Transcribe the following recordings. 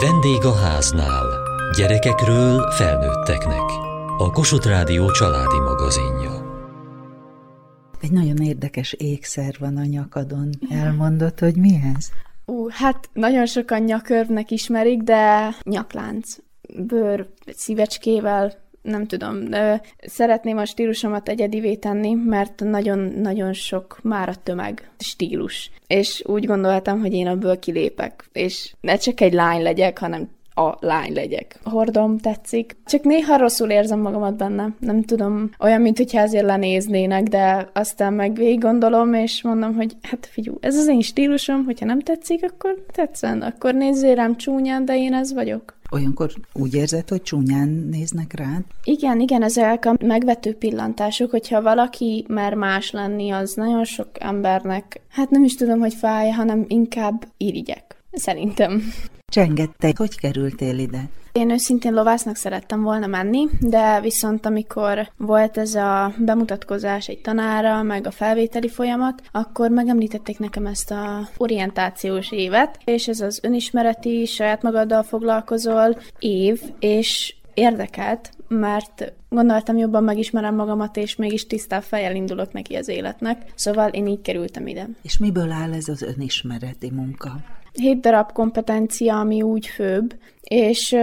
Vendég a háznál. Gyerekekről felnőtteknek. A Kossuth Rádió családi magazinja. Egy nagyon érdekes ékszer van a nyakadon. Elmondod, hogy mi ez? Ú, hát nagyon sokan nyakörvnek ismerik, de nyaklánc. Bőr szívecskével, nem tudom, szeretném a stílusomat egyedivé tenni, mert nagyon-nagyon sok már a tömeg stílus. És úgy gondoltam, hogy én ebből kilépek, és ne csak egy lány legyek, hanem a lány legyek. Hordom tetszik. Csak néha rosszul érzem magamat benne. Nem tudom, olyan, mint hogyha ezért lenéznének, de aztán meg végig gondolom, és mondom, hogy hát figyú, ez az én stílusom, hogyha nem tetszik, akkor tetszen. Akkor nézzél rám csúnyán, de én ez vagyok. Olyankor úgy érzed, hogy csúnyán néznek rád? Igen, igen, ezek a megvető pillantások, hogyha valaki mer más lenni, az nagyon sok embernek, hát nem is tudom, hogy fáj, hanem inkább irigyek. Szerintem. Csengette, hogy kerültél ide? Én őszintén lovásznak szerettem volna menni, de viszont amikor volt ez a bemutatkozás egy tanára, meg a felvételi folyamat, akkor megemlítették nekem ezt a orientációs évet, és ez az önismereti, saját magaddal foglalkozol év, és érdekelt, mert gondoltam jobban megismerem magamat, és mégis tisztább fejjel indulok neki az életnek. Szóval én így kerültem ide. És miből áll ez az önismereti munka? hét darab kompetencia, ami úgy főbb, és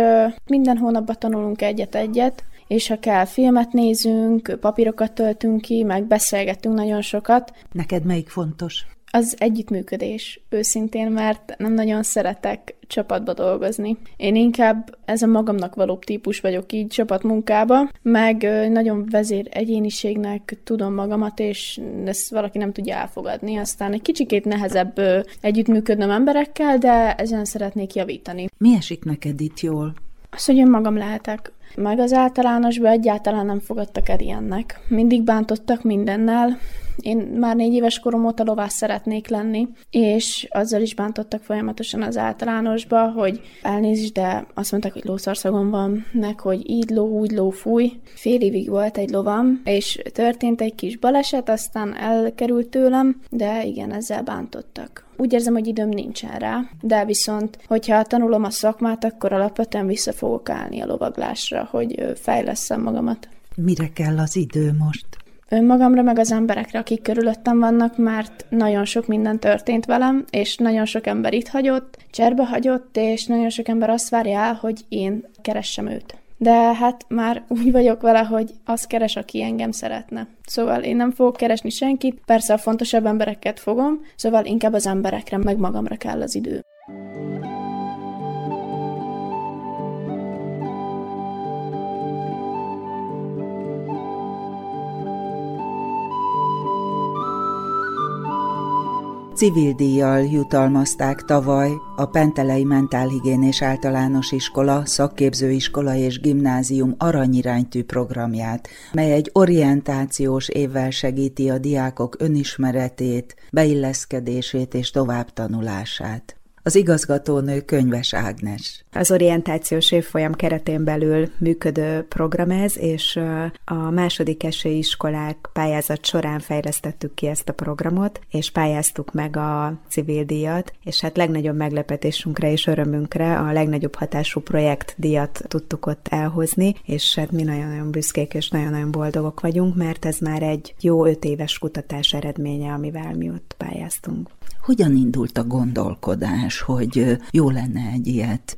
minden hónapban tanulunk egyet-egyet, és ha kell, filmet nézünk, papírokat töltünk ki, meg beszélgetünk nagyon sokat. Neked melyik fontos? Az együttműködés, őszintén, mert nem nagyon szeretek csapatba dolgozni. Én inkább ez a magamnak való típus vagyok így csapatmunkába, meg nagyon vezér egyéniségnek tudom magamat, és ezt valaki nem tudja elfogadni. Aztán egy kicsikét nehezebb együttműködnöm emberekkel, de ezen szeretnék javítani. Mi esik neked itt jól? Az, hogy magam lehetek. Meg az általánosban egyáltalán nem fogadtak el ilyennek. Mindig bántottak mindennel, én már négy éves korom óta lovász szeretnék lenni, és azzal is bántottak folyamatosan az általánosba, hogy elnézést, de azt mondták, hogy lószarszagom van, meg, hogy így ló, úgy ló, fúj. Fél évig volt egy lovam, és történt egy kis baleset, aztán elkerült tőlem, de igen, ezzel bántottak. Úgy érzem, hogy időm nincsen rá, de viszont, hogyha tanulom a szakmát, akkor alapvetően vissza fogok állni a lovaglásra, hogy fejleszem magamat. Mire kell az idő most? önmagamra, meg az emberekre, akik körülöttem vannak, mert nagyon sok minden történt velem, és nagyon sok ember itt hagyott, cserbe hagyott, és nagyon sok ember azt várja el, hogy én keressem őt. De hát már úgy vagyok vele, hogy az keres, aki engem szeretne. Szóval én nem fogok keresni senkit, persze a fontosabb embereket fogom, szóval inkább az emberekre, meg magamra kell az idő. Civil díjjal jutalmazták tavaly a Pentelei Mentálhigiénés Általános Iskola, Szakképzőiskola és Gimnázium aranyiránytű programját, mely egy orientációs évvel segíti a diákok önismeretét, beilleszkedését és továbbtanulását. Az igazgatónő Könyves Ágnes. Az orientációs évfolyam keretén belül működő program ez, és a második esélyiskolák pályázat során fejlesztettük ki ezt a programot, és pályáztuk meg a civil díjat, és hát legnagyobb meglepetésünkre és örömünkre a legnagyobb hatású projekt díjat tudtuk ott elhozni, és hát mi nagyon-nagyon büszkék és nagyon-nagyon boldogok vagyunk, mert ez már egy jó öt éves kutatás eredménye, amivel mi ott pályáztunk. Hogyan indult a gondolkodás, hogy jó lenne egy ilyet?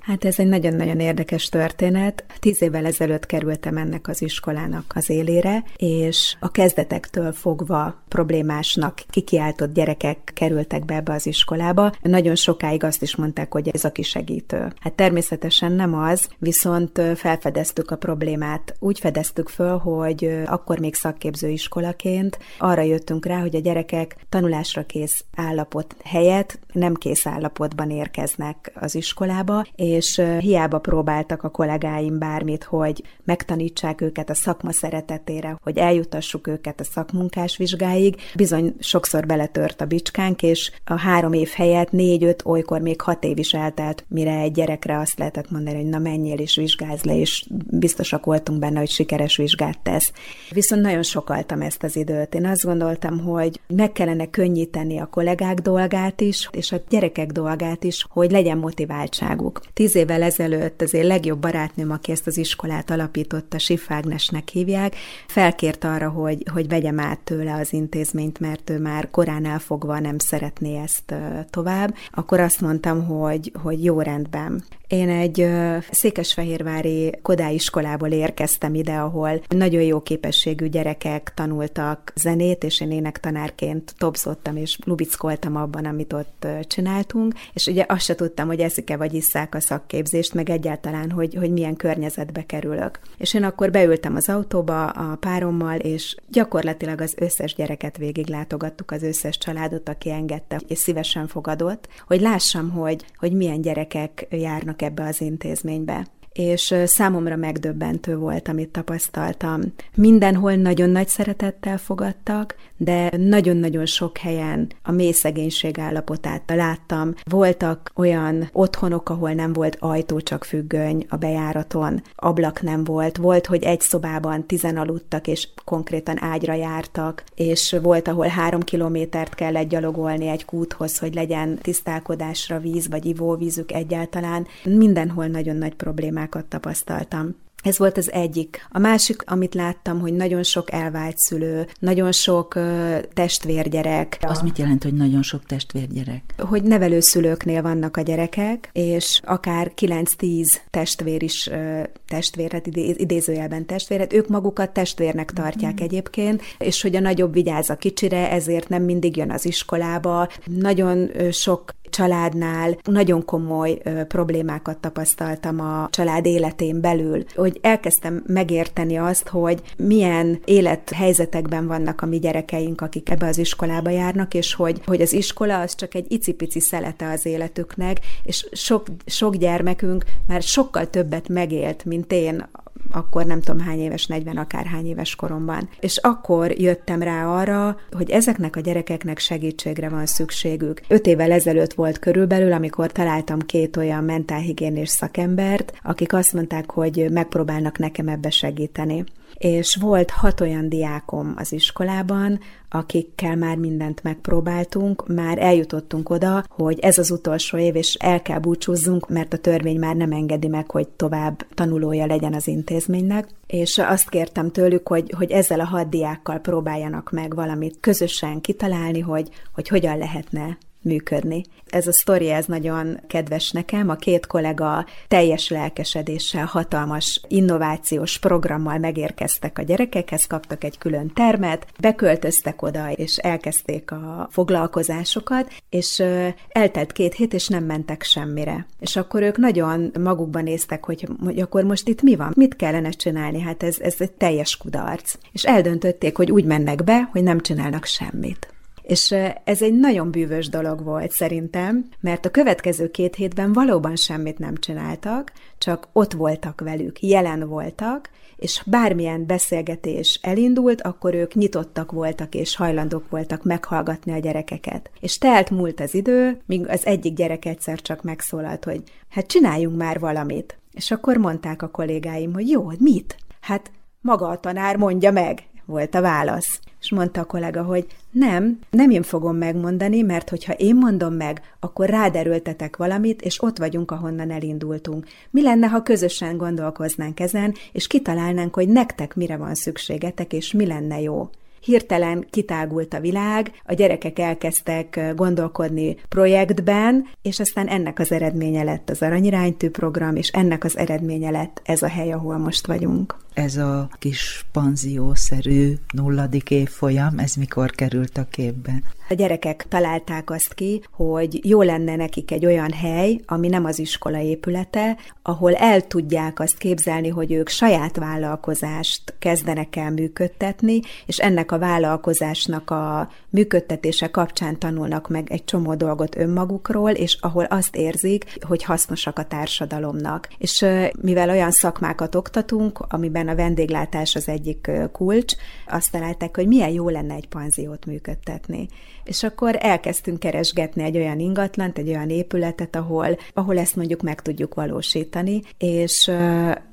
Hát ez egy nagyon-nagyon érdekes történet. Tíz évvel ezelőtt kerültem ennek az iskolának az élére, és a kezdetektől fogva problémásnak kikiáltott gyerekek kerültek be ebbe az iskolába. Nagyon sokáig azt is mondták, hogy ez a kisegítő. Hát természetesen nem az, viszont felfedeztük a problémát. Úgy fedeztük föl, hogy akkor még szakképző iskolaként arra jöttünk rá, hogy a gyerekek tanulásra kész állapot helyett nem kész állapotban érkeznek az iskolába, és hiába próbáltak a kollégáim bármit, hogy megtanítsák őket a szakma szeretetére, hogy eljutassuk őket a szakmunkás vizsgáig, bizony sokszor beletört a bicskánk, és a három év helyett négy-öt, olykor még hat év is eltelt, mire egy gyerekre azt lehetett mondani, hogy na menjél és vizsgázz le, és biztosak voltunk benne, hogy sikeres vizsgát tesz. Viszont nagyon sokaltam ezt az időt. Én azt gondoltam, hogy meg kellene könnyíteni a kollégák dolgát is, és a gyerekek dolgát is, hogy legyen motiváltságuk. Tíz évvel ezelőtt az én legjobb barátnőm, aki ezt az iskolát alapította, Sifágnesnek hívják, felkért arra, hogy, hogy vegyem át tőle az intézményt, mert ő már korán elfogva nem szeretné ezt tovább. Akkor azt mondtam, hogy, hogy jó rendben. Én egy székesfehérvári Kodály iskolából érkeztem ide, ahol nagyon jó képességű gyerekek tanultak zenét, és én énektanárként topzottam és lubickoltam abban, amit ott csináltunk, és ugye azt se tudtam, hogy eszik-e vagy isszák a szakképzést, meg egyáltalán, hogy, hogy milyen környezetbe kerülök. És én akkor beültem az autóba a párommal, és gyakorlatilag az összes gyereket végiglátogattuk, az összes családot, aki engedte, és szívesen fogadott, hogy lássam, hogy, hogy milyen gyerekek járnak ebbe az intézménybe és számomra megdöbbentő volt, amit tapasztaltam. Mindenhol nagyon nagy szeretettel fogadtak, de nagyon-nagyon sok helyen a mély szegénység állapotát láttam. Voltak olyan otthonok, ahol nem volt ajtó, csak függöny a bejáraton, ablak nem volt, volt, hogy egy szobában tizen aludtak, és konkrétan ágyra jártak, és volt, ahol három kilométert kellett gyalogolni egy kúthoz, hogy legyen tisztálkodásra víz, vagy ivóvízük egyáltalán. Mindenhol nagyon nagy problémákat tapasztaltam. Ez volt az egyik. A másik, amit láttam, hogy nagyon sok elvált szülő, nagyon sok uh, testvérgyerek. Az mit jelent, hogy nagyon sok testvérgyerek? Hogy nevelőszülőknél vannak a gyerekek, és akár 9-10 testvér is uh, testvéret, idézőjelben testvéret, ők magukat testvérnek tartják mm. egyébként, és hogy a nagyobb vigyáz a kicsire, ezért nem mindig jön az iskolába. Nagyon sok családnál nagyon komoly ö, problémákat tapasztaltam a család életén belül, hogy elkezdtem megérteni azt, hogy milyen élethelyzetekben vannak a mi gyerekeink, akik ebbe az iskolába járnak, és hogy, hogy az iskola az csak egy icipici szelete az életüknek, és sok, sok gyermekünk már sokkal többet megélt, mint én akkor nem tudom hány éves, 40 akárhány éves koromban. És akkor jöttem rá arra, hogy ezeknek a gyerekeknek segítségre van szükségük. Öt évvel ezelőtt volt körülbelül, amikor találtam két olyan mentálhigiénés szakembert, akik azt mondták, hogy megpróbálnak nekem ebbe segíteni és volt hat olyan diákom az iskolában, akikkel már mindent megpróbáltunk, már eljutottunk oda, hogy ez az utolsó év, és el kell búcsúzzunk, mert a törvény már nem engedi meg, hogy tovább tanulója legyen az intézménynek. És azt kértem tőlük, hogy, hogy ezzel a hat diákkal próbáljanak meg valamit közösen kitalálni, hogy, hogy hogyan lehetne működni. Ez a sztori, ez nagyon kedves nekem. A két kollega teljes lelkesedéssel, hatalmas innovációs programmal megérkeztek a gyerekekhez, kaptak egy külön termet, beköltöztek oda, és elkezdték a foglalkozásokat, és eltelt két hét, és nem mentek semmire. És akkor ők nagyon magukban néztek, hogy, hogy akkor most itt mi van? Mit kellene csinálni? Hát ez, ez egy teljes kudarc. És eldöntötték, hogy úgy mennek be, hogy nem csinálnak semmit. És ez egy nagyon bűvös dolog volt szerintem, mert a következő két hétben valóban semmit nem csináltak, csak ott voltak velük, jelen voltak, és bármilyen beszélgetés elindult, akkor ők nyitottak voltak és hajlandók voltak meghallgatni a gyerekeket. És telt múlt az idő, míg az egyik gyerek egyszer csak megszólalt, hogy hát csináljunk már valamit. És akkor mondták a kollégáim, hogy jó, mit? Hát maga a tanár mondja meg, volt a válasz. És mondta a kollega, hogy nem, nem én fogom megmondani, mert hogyha én mondom meg, akkor ráderültetek valamit, és ott vagyunk, ahonnan elindultunk. Mi lenne, ha közösen gondolkoznánk ezen, és kitalálnánk, hogy nektek mire van szükségetek, és mi lenne jó? Hirtelen kitágult a világ, a gyerekek elkezdtek gondolkodni projektben, és aztán ennek az eredménye lett az Aranyiránytű program, és ennek az eredménye lett ez a hely, ahol most vagyunk ez a kis panziószerű nulladik évfolyam, ez mikor került a képbe? A gyerekek találták azt ki, hogy jó lenne nekik egy olyan hely, ami nem az iskola épülete, ahol el tudják azt képzelni, hogy ők saját vállalkozást kezdenek el működtetni, és ennek a vállalkozásnak a működtetése kapcsán tanulnak meg egy csomó dolgot önmagukról, és ahol azt érzik, hogy hasznosak a társadalomnak. És mivel olyan szakmákat oktatunk, amiben a vendéglátás az egyik kulcs, azt találták, hogy milyen jó lenne egy panziót működtetni. És akkor elkezdtünk keresgetni egy olyan ingatlant, egy olyan épületet, ahol, ahol ezt mondjuk meg tudjuk valósítani, és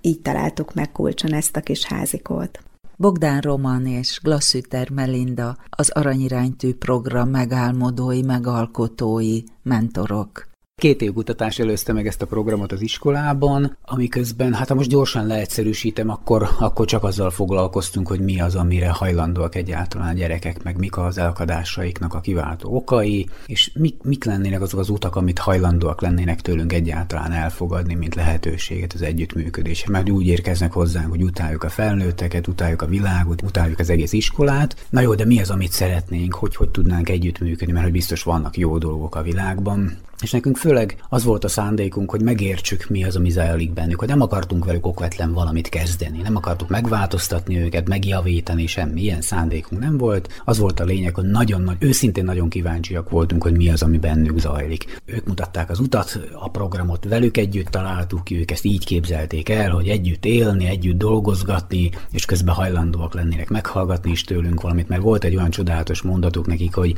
így találtuk meg kulcson ezt a kis házikót. Bogdán Roman és Glasszüter Melinda az Aranyiránytű program megálmodói, megalkotói, mentorok. Két év kutatás előzte meg ezt a programot az iskolában, amiközben, hát ha most gyorsan leegyszerűsítem, akkor, akkor csak azzal foglalkoztunk, hogy mi az, amire hajlandóak egyáltalán a gyerekek, meg mik az elakadásaiknak a kiváltó okai, és mik, mik lennének azok az utak, amit hajlandóak lennének tőlünk egyáltalán elfogadni, mint lehetőséget az együttműködésre. Mert úgy érkeznek hozzánk, hogy utáljuk a felnőtteket, utáljuk a világot, utáljuk az egész iskolát. Na jó, de mi az, amit szeretnénk, hogy hogy tudnánk együttműködni, mert hogy biztos vannak jó dolgok a világban. És nekünk főleg az volt a szándékunk, hogy megértsük, mi az, ami zajlik bennük, hogy nem akartunk velük okvetlen valamit kezdeni, nem akartuk megváltoztatni őket, megjavítani, semmi ilyen szándékunk nem volt. Az volt a lényeg, hogy nagyon nagy, őszintén nagyon kíváncsiak voltunk, hogy mi az, ami bennük zajlik. Ők mutatták az utat, a programot velük együtt találtuk ki, ők ezt így képzelték el, hogy együtt élni, együtt dolgozgatni, és közben hajlandóak lennének meghallgatni is tőlünk valamit, mert volt egy olyan csodálatos mondatuk nekik, hogy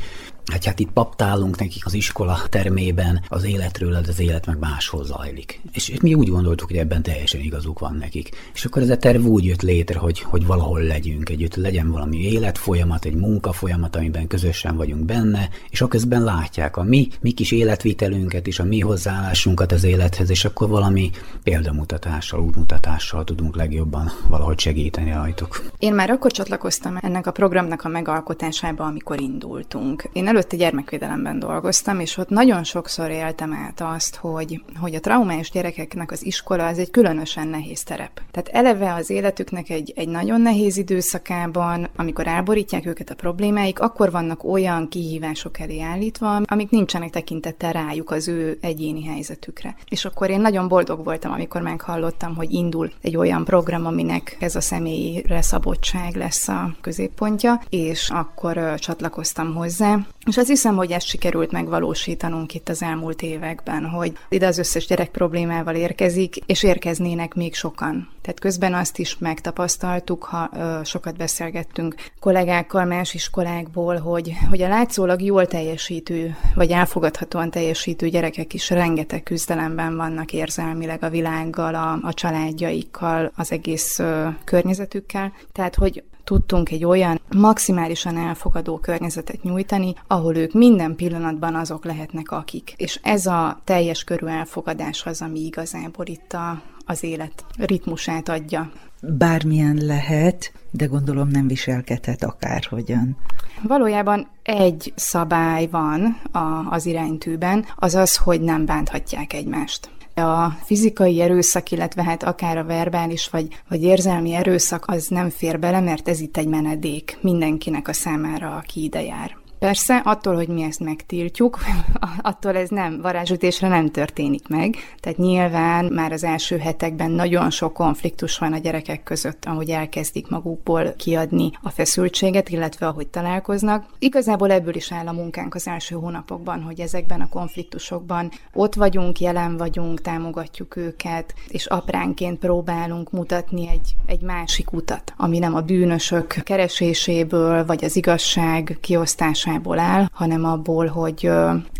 Hát, hát itt paptálunk nekik az iskola termében, az életről, az élet meg máshol zajlik. És, és mi úgy gondoltuk, hogy ebben teljesen igazuk van nekik. És akkor ez a terv úgy jött létre, hogy, hogy valahol legyünk együtt, legyen valami életfolyamat, egy munkafolyamat, amiben közösen vagyunk benne, és aközben látják a mi, mi kis életvitelünket és a mi hozzáállásunkat az élethez, és akkor valami példamutatással, útmutatással tudunk legjobban valahogy segíteni rajtuk. Én már akkor csatlakoztam ennek a programnak a megalkotásába, amikor indultunk. Én előtte gyermekvédelemben dolgoztam, és ott nagyon sokszor éltem át azt, hogy, hogy a traumás gyerekeknek az iskola az egy különösen nehéz terep. Tehát eleve az életüknek egy, egy nagyon nehéz időszakában, amikor elborítják őket a problémáik, akkor vannak olyan kihívások elé állítva, amik nincsenek tekintettel rájuk az ő egyéni helyzetükre. És akkor én nagyon boldog voltam, amikor meghallottam, hogy indul egy olyan program, aminek ez a személyre szabottság lesz a középpontja, és akkor csatlakoztam hozzá. És azt hiszem, hogy ezt sikerült megvalósítanunk itt az elmúlt években, hogy ide az összes gyerek problémával érkezik, és érkeznének még sokan. Tehát közben azt is megtapasztaltuk, ha ö, sokat beszélgettünk kollégákkal más iskolákból, hogy, hogy a látszólag jól teljesítő, vagy elfogadhatóan teljesítő gyerekek is rengeteg küzdelemben vannak érzelmileg a világgal, a, a családjaikkal, az egész ö, környezetükkel. Tehát, hogy tudtunk egy olyan maximálisan elfogadó környezetet nyújtani, ahol ők minden pillanatban azok lehetnek akik. És ez a teljes körű elfogadás az, ami igazából itt a, az élet ritmusát adja. Bármilyen lehet, de gondolom nem viselkedhet akárhogyan. Valójában egy szabály van a, az iránytűben, az az, hogy nem bánthatják egymást. A fizikai erőszak, illetve hát akár a verbális vagy, vagy érzelmi erőszak az nem fér bele, mert ez itt egy menedék mindenkinek a számára, aki ide jár. Persze, attól, hogy mi ezt megtiltjuk, attól ez nem, varázsütésre nem történik meg. Tehát nyilván már az első hetekben nagyon sok konfliktus van a gyerekek között, ahogy elkezdik magukból kiadni a feszültséget, illetve ahogy találkoznak. Igazából ebből is áll a munkánk az első hónapokban, hogy ezekben a konfliktusokban ott vagyunk, jelen vagyunk, támogatjuk őket, és apránként próbálunk mutatni egy, egy másik utat, ami nem a bűnösök kereséséből, vagy az igazság kiosztásából hatásából áll, hanem abból, hogy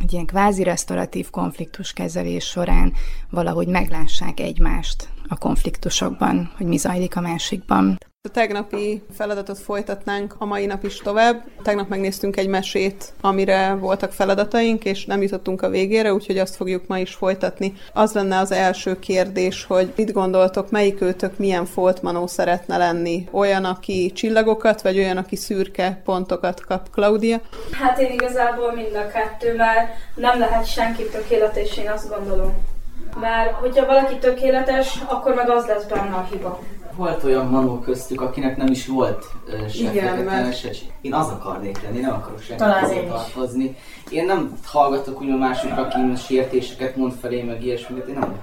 egy ilyen kvázi restauratív konfliktuskezelés során valahogy meglássák egymást a konfliktusokban, hogy mi zajlik a másikban. A tegnapi feladatot folytatnánk a mai nap is tovább. Tegnap megnéztünk egy mesét, amire voltak feladataink, és nem jutottunk a végére, úgyhogy azt fogjuk ma is folytatni. Az lenne az első kérdés, hogy mit gondoltok, melyik őtök milyen foltmanó szeretne lenni? Olyan, aki csillagokat, vagy olyan, aki szürke pontokat kap? Claudia? Hát én igazából mind a kettő, mert nem lehet senki tökéletes, én azt gondolom. Mert hogyha valaki tökéletes, akkor meg az lesz benne a hiba volt olyan manó köztük, akinek nem is volt uh, se Igen, mert... se, Én az akarnék lenni, nem akarok senkit tartozni. Én nem hallgatok úgy a másikra, aki sértéseket mond felé, meg ilyesmit, én nem.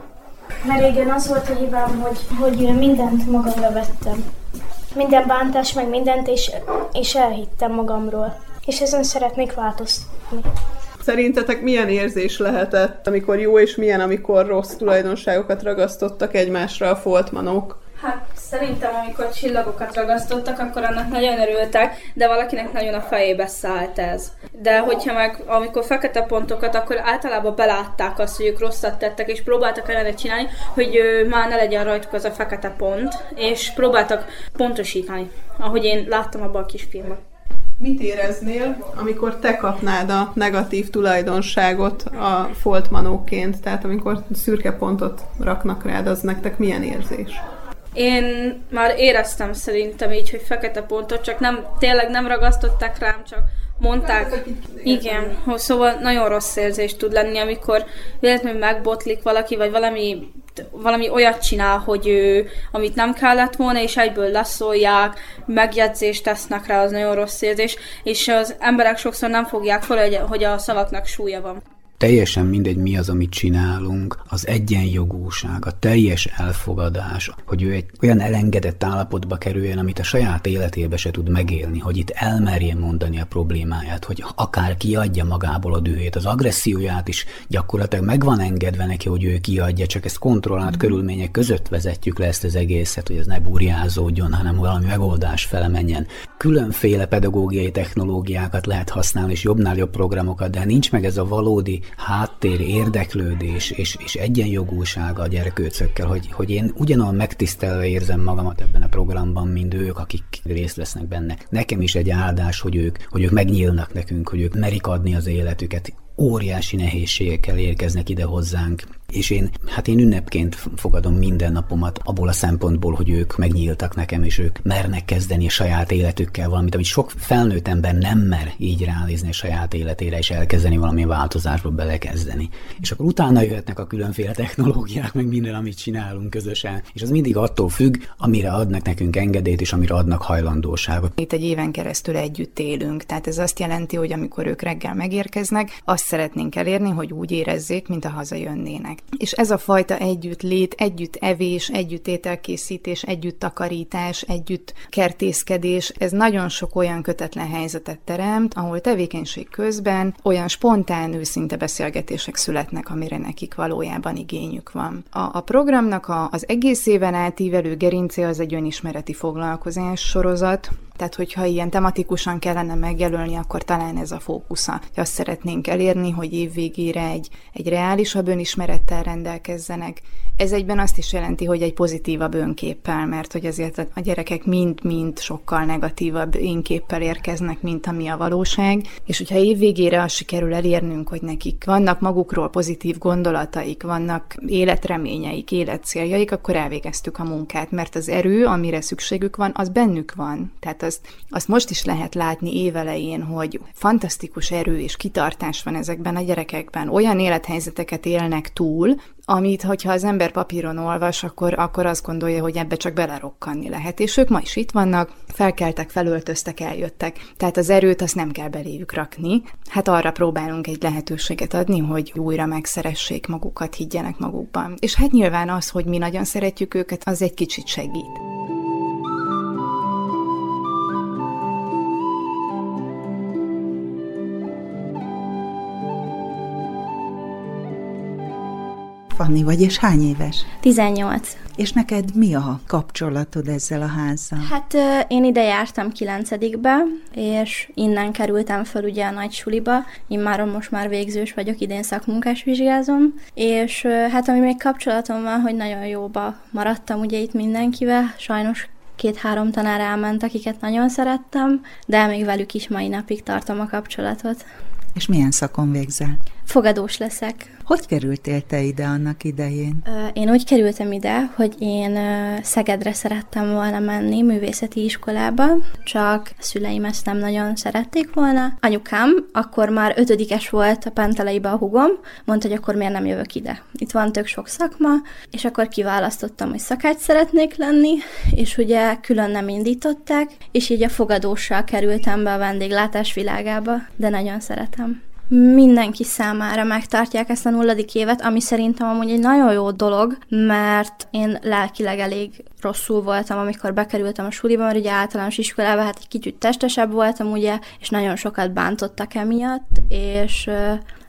Mert régen az volt a hibám, hogy, hogy mindent magamra vettem. Minden bántás, meg mindent, és, és elhittem magamról. És ezen szeretnék változtatni. Szerintetek milyen érzés lehetett, amikor jó, és milyen, amikor rossz tulajdonságokat ragasztottak egymásra a foltmanok? Hát szerintem, amikor csillagokat ragasztottak, akkor annak nagyon örültek, de valakinek nagyon a fejébe szállt ez. De hogyha meg, amikor fekete pontokat, akkor általában belátták azt, hogy ők rosszat tettek, és próbáltak ellene csinálni, hogy már ne legyen rajtuk az a fekete pont, és próbáltak pontosítani, ahogy én láttam abban a kis filmben. Mit éreznél, amikor te kapnád a negatív tulajdonságot a foltmanóként? Tehát amikor szürke pontot raknak rád, az nektek milyen érzés? Én már éreztem szerintem így, hogy fekete pontot, csak nem, tényleg nem ragasztották rám, csak mondták. Igen, szóval nagyon rossz érzés tud lenni, amikor véletlenül megbotlik valaki, vagy valami valami olyat csinál, hogy ő, amit nem kellett volna, és egyből leszólják, megjegyzést tesznek rá, az nagyon rossz érzés, és az emberek sokszor nem fogják fel, hogy a szavaknak súlya van teljesen mindegy mi az, amit csinálunk, az egyenjogúság, a teljes elfogadás, hogy ő egy olyan elengedett állapotba kerüljön, amit a saját életébe se tud megélni, hogy itt elmerjen mondani a problémáját, hogy akár kiadja magából a dühét, az agresszióját is gyakorlatilag meg van engedve neki, hogy ő kiadja, csak ezt kontrollált mm. körülmények között vezetjük le ezt az egészet, hogy ez ne burjázódjon, hanem valami megoldás fele menjen. Különféle pedagógiai technológiákat lehet használni, és jobbnál jobb programokat, de nincs meg ez a valódi háttér, érdeklődés és, és egyenjogúság a gyerekőcökkel, hogy, hogy én ugyanolyan megtisztelve érzem magamat ebben a programban, mint ők, akik részt vesznek benne. Nekem is egy áldás, hogy ők, hogy ők megnyílnak nekünk, hogy ők merik adni az életüket. Óriási nehézségekkel érkeznek ide hozzánk, és én, hát én ünnepként fogadom minden napomat abból a szempontból, hogy ők megnyíltak nekem, és ők mernek kezdeni a saját életükkel valamit, amit sok felnőtt ember nem mer így ránézni a saját életére, és elkezdeni valami változásba belekezdeni. És akkor utána jöhetnek a különféle technológiák, meg minden, amit csinálunk közösen, és az mindig attól függ, amire adnak nekünk engedélyt, és amire adnak hajlandóságot. Itt egy éven keresztül együtt élünk, tehát ez azt jelenti, hogy amikor ők reggel megérkeznek, azt szeretnénk elérni, hogy úgy érezzék, mint a hazajönnének. És ez a fajta együttlét, együtt evés, együtt ételkészítés, együtt takarítás, együtt kertészkedés, ez nagyon sok olyan kötetlen helyzetet teremt, ahol tevékenység közben olyan spontán, őszinte beszélgetések születnek, amire nekik valójában igényük van. A, a programnak a, az egész éven átívelő gerincé az egy önismereti foglalkozás sorozat, tehát, hogyha ilyen tematikusan kellene megjelölni, akkor talán ez a fókusza. Azt szeretnénk elérni, hogy évvégére egy, egy reálisabb önismerettel rendelkezzenek. Ez egyben azt is jelenti, hogy egy pozitívabb önképpel, mert hogy azért a gyerekek mind-mind sokkal negatívabb énképpel érkeznek, mint ami a valóság. És hogyha évvégére azt sikerül elérnünk, hogy nekik vannak magukról pozitív gondolataik, vannak életreményeik, életcéljaik, akkor elvégeztük a munkát, mert az erő, amire szükségük van, az bennük van. Tehát azt, azt most is lehet látni évelején, hogy fantasztikus erő és kitartás van ezekben a gyerekekben. Olyan élethelyzeteket élnek túl, amit, hogyha az ember papíron olvas, akkor, akkor azt gondolja, hogy ebbe csak belerokkanni lehet. És ők ma is itt vannak, felkeltek, felöltöztek, eljöttek. Tehát az erőt azt nem kell beléjük rakni. Hát arra próbálunk egy lehetőséget adni, hogy újra megszeressék magukat, higgyenek magukban. És hát nyilván az, hogy mi nagyon szeretjük őket, az egy kicsit segít. Fanni vagy, és hány éves? 18. És neked mi a kapcsolatod ezzel a házzal? Hát én ide jártam kilencedikbe, és innen kerültem fel ugye a nagy suliba. Én már most már végzős vagyok, idén szakmunkás vizsgázom, és hát ami még kapcsolatom van, hogy nagyon jóba maradtam ugye itt mindenkivel, sajnos két-három tanár elment, akiket nagyon szerettem, de még velük is mai napig tartom a kapcsolatot. És milyen szakon végzel? Fogadós leszek. Hogy kerültél te ide annak idején? Én úgy kerültem ide, hogy én Szegedre szerettem volna menni művészeti iskolába, csak a szüleim ezt nem nagyon szerették volna. Anyukám akkor már ötödikes volt a Penteleibe a hugom, mondta, hogy akkor miért nem jövök ide. Itt van tök sok szakma, és akkor kiválasztottam, hogy szakács szeretnék lenni, és ugye külön nem indították, és így a fogadóssal kerültem be a vendéglátás világába, de nagyon szeretem mindenki számára megtartják ezt a nulladik évet, ami szerintem amúgy egy nagyon jó dolog, mert én lelkileg elég rosszul voltam, amikor bekerültem a suliba, mert ugye általános iskolába hát egy kicsit testesebb voltam, ugye, és nagyon sokat bántottak emiatt, és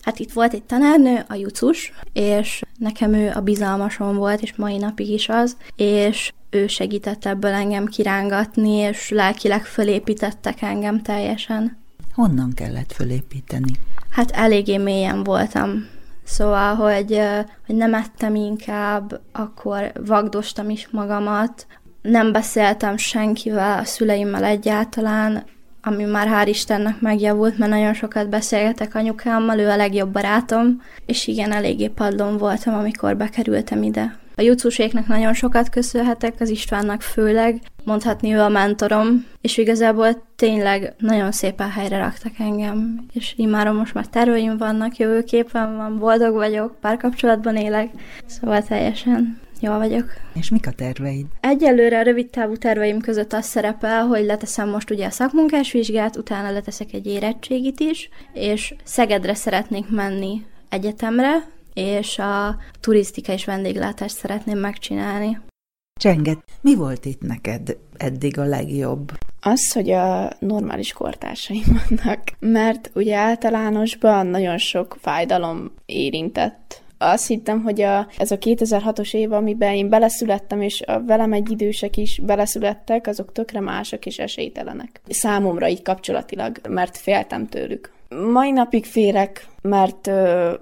hát itt volt egy tanárnő, a Jucus, és nekem ő a bizalmasom volt, és mai napig is az, és ő segített ebből engem kirángatni, és lelkileg fölépítettek engem teljesen. Honnan kellett fölépíteni? Hát eléggé mélyen voltam. Szóval, hogy, hogy nem ettem inkább, akkor vagdostam is magamat, nem beszéltem senkivel, a szüleimmel egyáltalán, ami már hál' Istennek megjavult, mert nagyon sokat beszélgetek anyukámmal, ő a legjobb barátom, és igen, eléggé padlón voltam, amikor bekerültem ide. A jutszúséknek nagyon sokat köszönhetek, az Istvánnak főleg, mondhatni ő a mentorom, és igazából tényleg nagyon szépen helyre raktak engem, és imárom most már terveim vannak, jövőképpen van, boldog vagyok, párkapcsolatban élek, szóval teljesen Jól vagyok. És mik a terveid? Egyelőre a rövid távú terveim között az szerepel, hogy leteszem most ugye a szakmunkás vizsgát, utána leteszek egy érettségit is, és Szegedre szeretnék menni egyetemre, és a turisztika és vendéglátást szeretném megcsinálni. Csenget, mi volt itt neked eddig a legjobb? Az, hogy a normális kortársaim vannak, mert ugye általánosban nagyon sok fájdalom érintett azt hittem, hogy a, ez a 2006-os év, amiben én beleszülettem, és a velem egy idősek is beleszülettek, azok tökre mások és esélytelenek. Számomra így kapcsolatilag, mert féltem tőlük. Mai napig férek, mert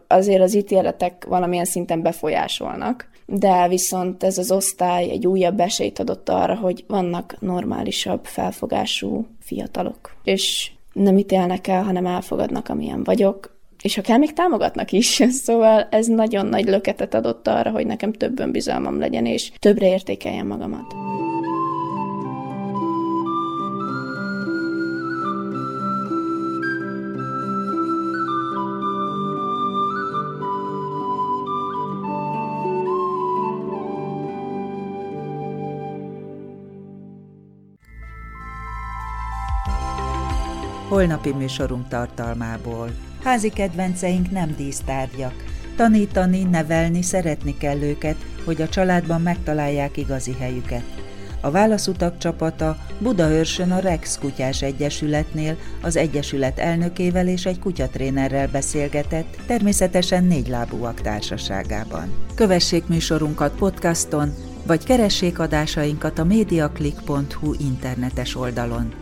azért az ítéletek valamilyen szinten befolyásolnak, de viszont ez az osztály egy újabb esélyt adott arra, hogy vannak normálisabb felfogású fiatalok, és nem ítélnek el, hanem elfogadnak, amilyen vagyok, és ha kell, még támogatnak is. Szóval ez nagyon nagy löketet adott arra, hogy nekem több önbizalmam legyen, és többre értékeljem magamat. Holnapi műsorunk tartalmából Házi kedvenceink nem dísztárgyak. Tanítani, nevelni, szeretni kell őket, hogy a családban megtalálják igazi helyüket. A válaszutak csapata Budaörsön a Rex Kutyás Egyesületnél az Egyesület elnökével és egy kutyatrénerrel beszélgetett, természetesen négylábúak társaságában. Kövessék műsorunkat podcaston, vagy keressék adásainkat a mediaclick.hu internetes oldalon.